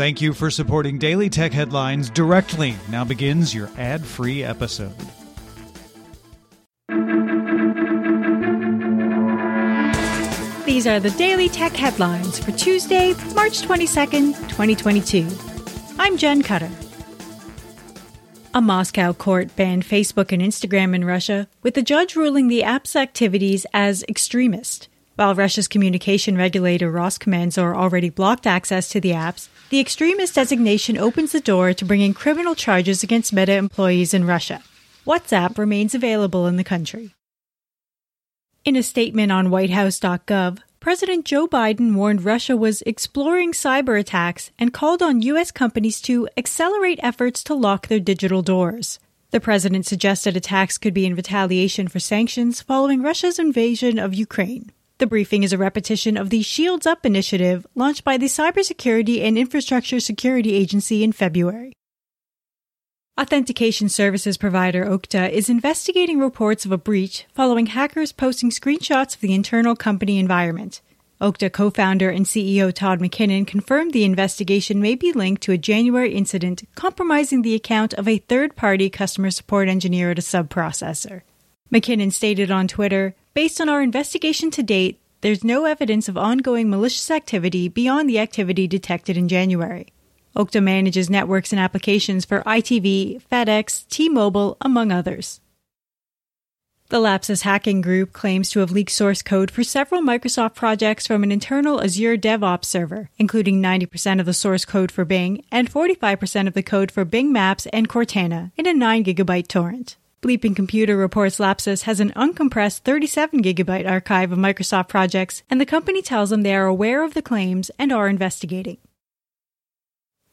Thank you for supporting Daily Tech Headlines directly. Now begins your ad free episode. These are the Daily Tech Headlines for Tuesday, March 22nd, 2022. I'm Jen Cutter. A Moscow court banned Facebook and Instagram in Russia, with the judge ruling the app's activities as extremist. While Russia's communication regulator Roskomnadzor already blocked access to the apps, the extremist designation opens the door to bringing criminal charges against Meta employees in Russia. WhatsApp remains available in the country. In a statement on whitehouse.gov, President Joe Biden warned Russia was exploring cyber attacks and called on U.S. companies to accelerate efforts to lock their digital doors. The president suggested attacks could be in retaliation for sanctions following Russia's invasion of Ukraine. The briefing is a repetition of the Shields Up initiative launched by the Cybersecurity and Infrastructure Security Agency in February. Authentication services provider Okta is investigating reports of a breach following hackers posting screenshots of the internal company environment. Okta co founder and CEO Todd McKinnon confirmed the investigation may be linked to a January incident compromising the account of a third party customer support engineer at a subprocessor. McKinnon stated on Twitter Based on our investigation to date, there's no evidence of ongoing malicious activity beyond the activity detected in January. Okta manages networks and applications for ITV, FedEx, T-Mobile, among others. The Lapsus hacking group claims to have leaked source code for several Microsoft projects from an internal Azure DevOps server, including 90% of the source code for Bing and 45% of the code for Bing Maps and Cortana in a 9 gigabyte torrent. Bleeping Computer reports Lapsus has an uncompressed 37 gigabyte archive of Microsoft projects, and the company tells them they are aware of the claims and are investigating.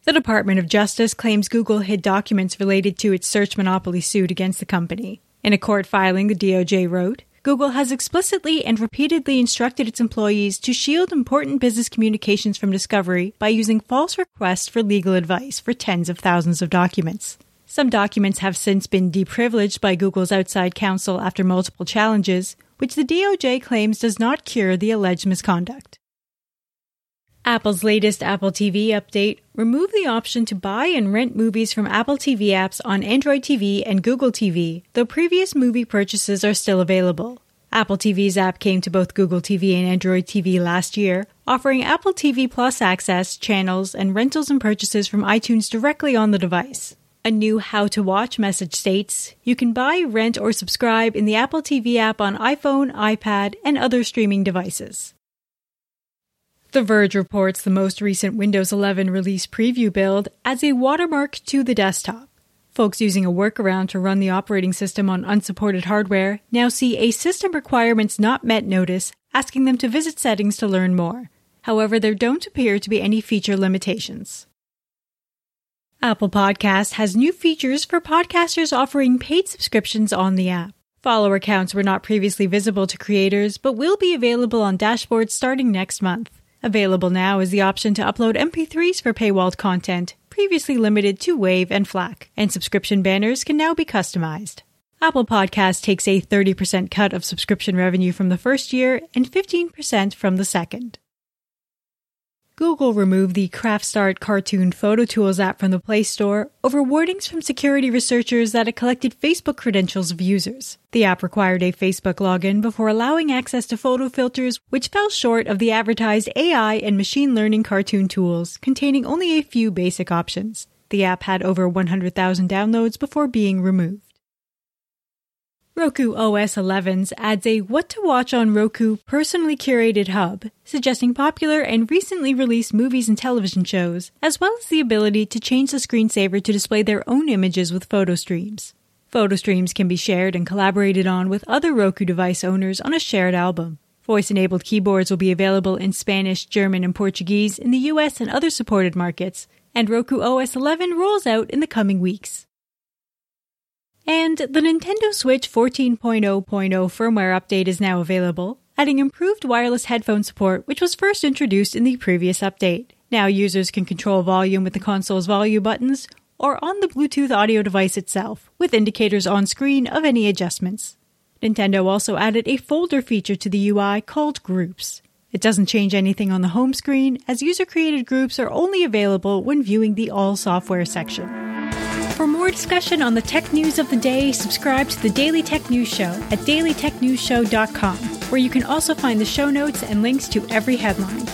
The Department of Justice claims Google hid documents related to its search monopoly suit against the company. In a court filing, the DOJ wrote, Google has explicitly and repeatedly instructed its employees to shield important business communications from discovery by using false requests for legal advice for tens of thousands of documents. Some documents have since been deprivileged by Google's outside counsel after multiple challenges, which the DOJ claims does not cure the alleged misconduct. Apple's latest Apple TV update removed the option to buy and rent movies from Apple TV apps on Android TV and Google TV, though previous movie purchases are still available. Apple TV's app came to both Google TV and Android TV last year, offering Apple TV Plus access, channels, and rentals and purchases from iTunes directly on the device. A new How to Watch message states you can buy, rent, or subscribe in the Apple TV app on iPhone, iPad, and other streaming devices. The Verge reports the most recent Windows 11 release preview build adds a watermark to the desktop. Folks using a workaround to run the operating system on unsupported hardware now see a System Requirements Not Met notice asking them to visit settings to learn more. However, there don't appear to be any feature limitations. Apple Podcast has new features for podcasters offering paid subscriptions on the app. Follower accounts were not previously visible to creators, but will be available on dashboards starting next month. Available now is the option to upload MP3s for paywalled content, previously limited to WAV and FLAC, and subscription banners can now be customized. Apple Podcast takes a 30% cut of subscription revenue from the first year and 15% from the second. Google removed the Craftsart cartoon photo tools app from the Play Store over warnings from security researchers that it collected Facebook credentials of users. The app required a Facebook login before allowing access to photo filters, which fell short of the advertised AI and machine learning cartoon tools, containing only a few basic options. The app had over 100,000 downloads before being removed. Roku OS 11s adds a What to Watch on Roku personally curated hub, suggesting popular and recently released movies and television shows, as well as the ability to change the screensaver to display their own images with photo streams. Photo streams can be shared and collaborated on with other Roku device owners on a shared album. Voice enabled keyboards will be available in Spanish, German, and Portuguese in the US and other supported markets, and Roku OS 11 rolls out in the coming weeks. And the Nintendo Switch 14.0.0 firmware update is now available, adding improved wireless headphone support, which was first introduced in the previous update. Now users can control volume with the console's volume buttons or on the Bluetooth audio device itself, with indicators on screen of any adjustments. Nintendo also added a folder feature to the UI called Groups. It doesn't change anything on the home screen, as user created groups are only available when viewing the All Software section. For more discussion on the tech news of the day, subscribe to the Daily Tech News Show at dailytechnewsshow.com, where you can also find the show notes and links to every headline.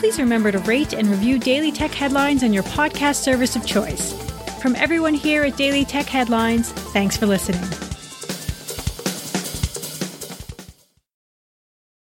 Please remember to rate and review Daily Tech Headlines on your podcast service of choice. From everyone here at Daily Tech Headlines, thanks for listening.